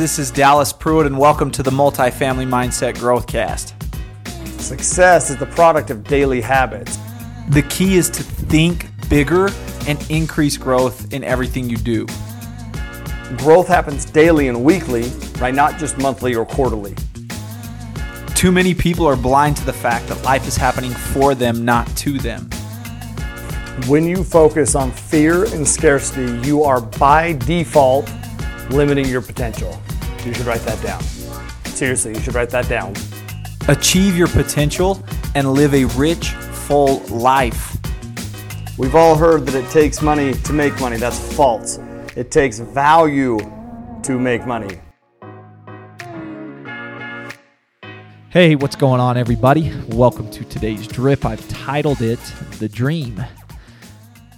This is Dallas Pruitt, and welcome to the Multifamily Mindset Growthcast. Success is the product of daily habits. The key is to think bigger and increase growth in everything you do. Growth happens daily and weekly, right? Not just monthly or quarterly. Too many people are blind to the fact that life is happening for them, not to them. When you focus on fear and scarcity, you are by default limiting your potential. You should write that down. Seriously, you should write that down. Achieve your potential and live a rich, full life. We've all heard that it takes money to make money. That's false. It takes value to make money. Hey, what's going on, everybody? Welcome to today's drip. I've titled it The Dream.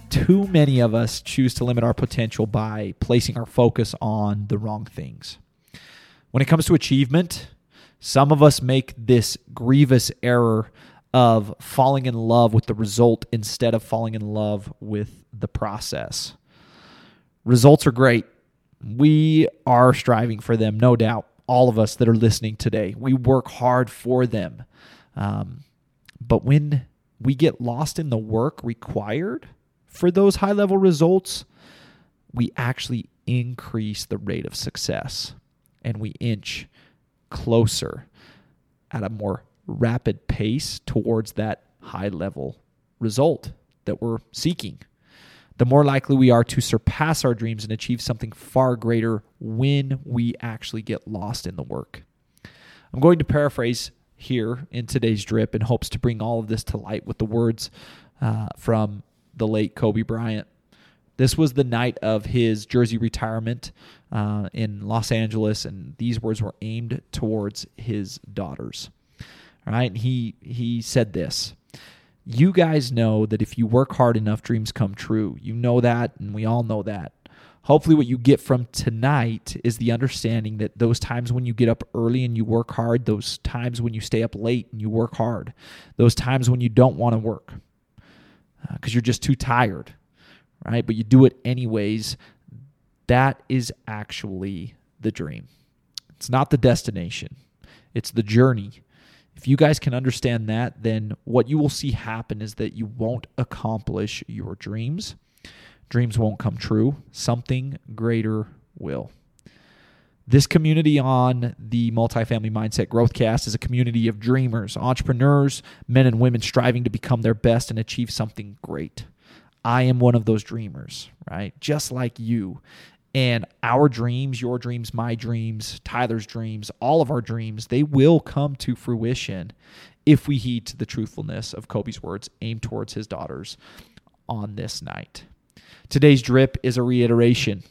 Too many of us choose to limit our potential by placing our focus on the wrong things. When it comes to achievement, some of us make this grievous error of falling in love with the result instead of falling in love with the process. Results are great. We are striving for them, no doubt. All of us that are listening today, we work hard for them. Um, but when we get lost in the work required, for those high level results, we actually increase the rate of success and we inch closer at a more rapid pace towards that high level result that we're seeking. The more likely we are to surpass our dreams and achieve something far greater when we actually get lost in the work. I'm going to paraphrase here in today's drip in hopes to bring all of this to light with the words uh, from the late Kobe Bryant. This was the night of his jersey retirement uh, in Los Angeles, and these words were aimed towards his daughters. All right, he he said this. You guys know that if you work hard enough, dreams come true. You know that, and we all know that. Hopefully, what you get from tonight is the understanding that those times when you get up early and you work hard, those times when you stay up late and you work hard, those times when you don't want to work, because uh, you're just too tired, right? But you do it anyways. That is actually the dream. It's not the destination, it's the journey. If you guys can understand that, then what you will see happen is that you won't accomplish your dreams. Dreams won't come true. Something greater will. This community on the Multifamily Mindset Growthcast is a community of dreamers, entrepreneurs, men and women striving to become their best and achieve something great. I am one of those dreamers, right? Just like you. And our dreams, your dreams, my dreams, Tyler's dreams, all of our dreams, they will come to fruition if we heed to the truthfulness of Kobe's words aimed towards his daughters on this night. Today's drip is a reiteration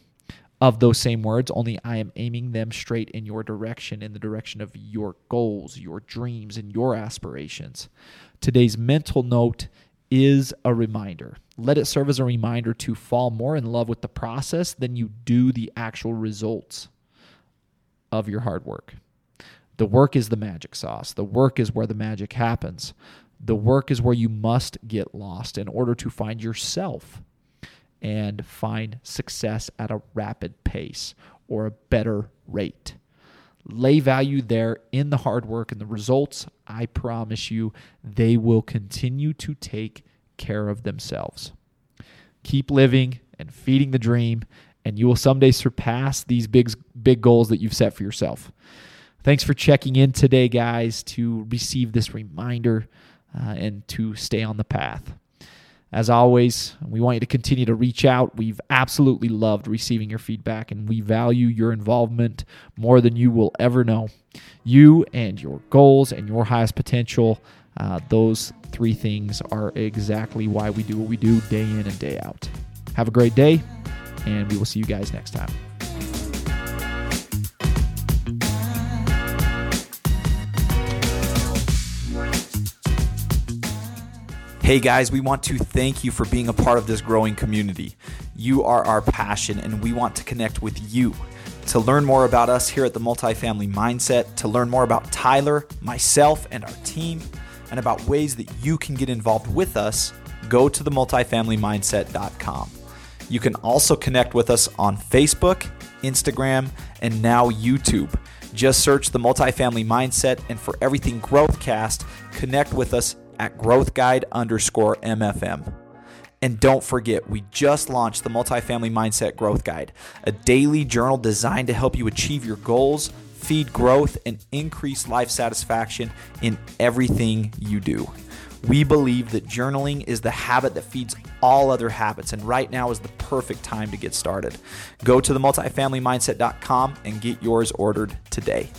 of those same words, only I am aiming them straight in your direction, in the direction of your goals, your dreams, and your aspirations. Today's mental note is a reminder. Let it serve as a reminder to fall more in love with the process than you do the actual results of your hard work. The work is the magic sauce. The work is where the magic happens. The work is where you must get lost in order to find yourself and find success at a rapid pace or a better rate. Lay value there in the hard work and the results. I promise you, they will continue to take care of themselves. Keep living and feeding the dream, and you will someday surpass these big, big goals that you've set for yourself. Thanks for checking in today, guys, to receive this reminder uh, and to stay on the path. As always, we want you to continue to reach out. We've absolutely loved receiving your feedback and we value your involvement more than you will ever know. You and your goals and your highest potential, uh, those three things are exactly why we do what we do day in and day out. Have a great day, and we will see you guys next time. Hey guys, we want to thank you for being a part of this growing community. You are our passion, and we want to connect with you. To learn more about us here at the Multifamily Mindset, to learn more about Tyler, myself, and our team, and about ways that you can get involved with us, go to the multifamilymindset.com. You can also connect with us on Facebook, Instagram, and now YouTube. Just search the multifamily mindset, and for everything Growthcast, connect with us at growthguide underscore MFM. And don't forget, we just launched the Multifamily Mindset Growth Guide, a daily journal designed to help you achieve your goals, feed growth, and increase life satisfaction in everything you do. We believe that journaling is the habit that feeds all other habits, and right now is the perfect time to get started. Go to the multifamilymindset.com and get yours ordered today.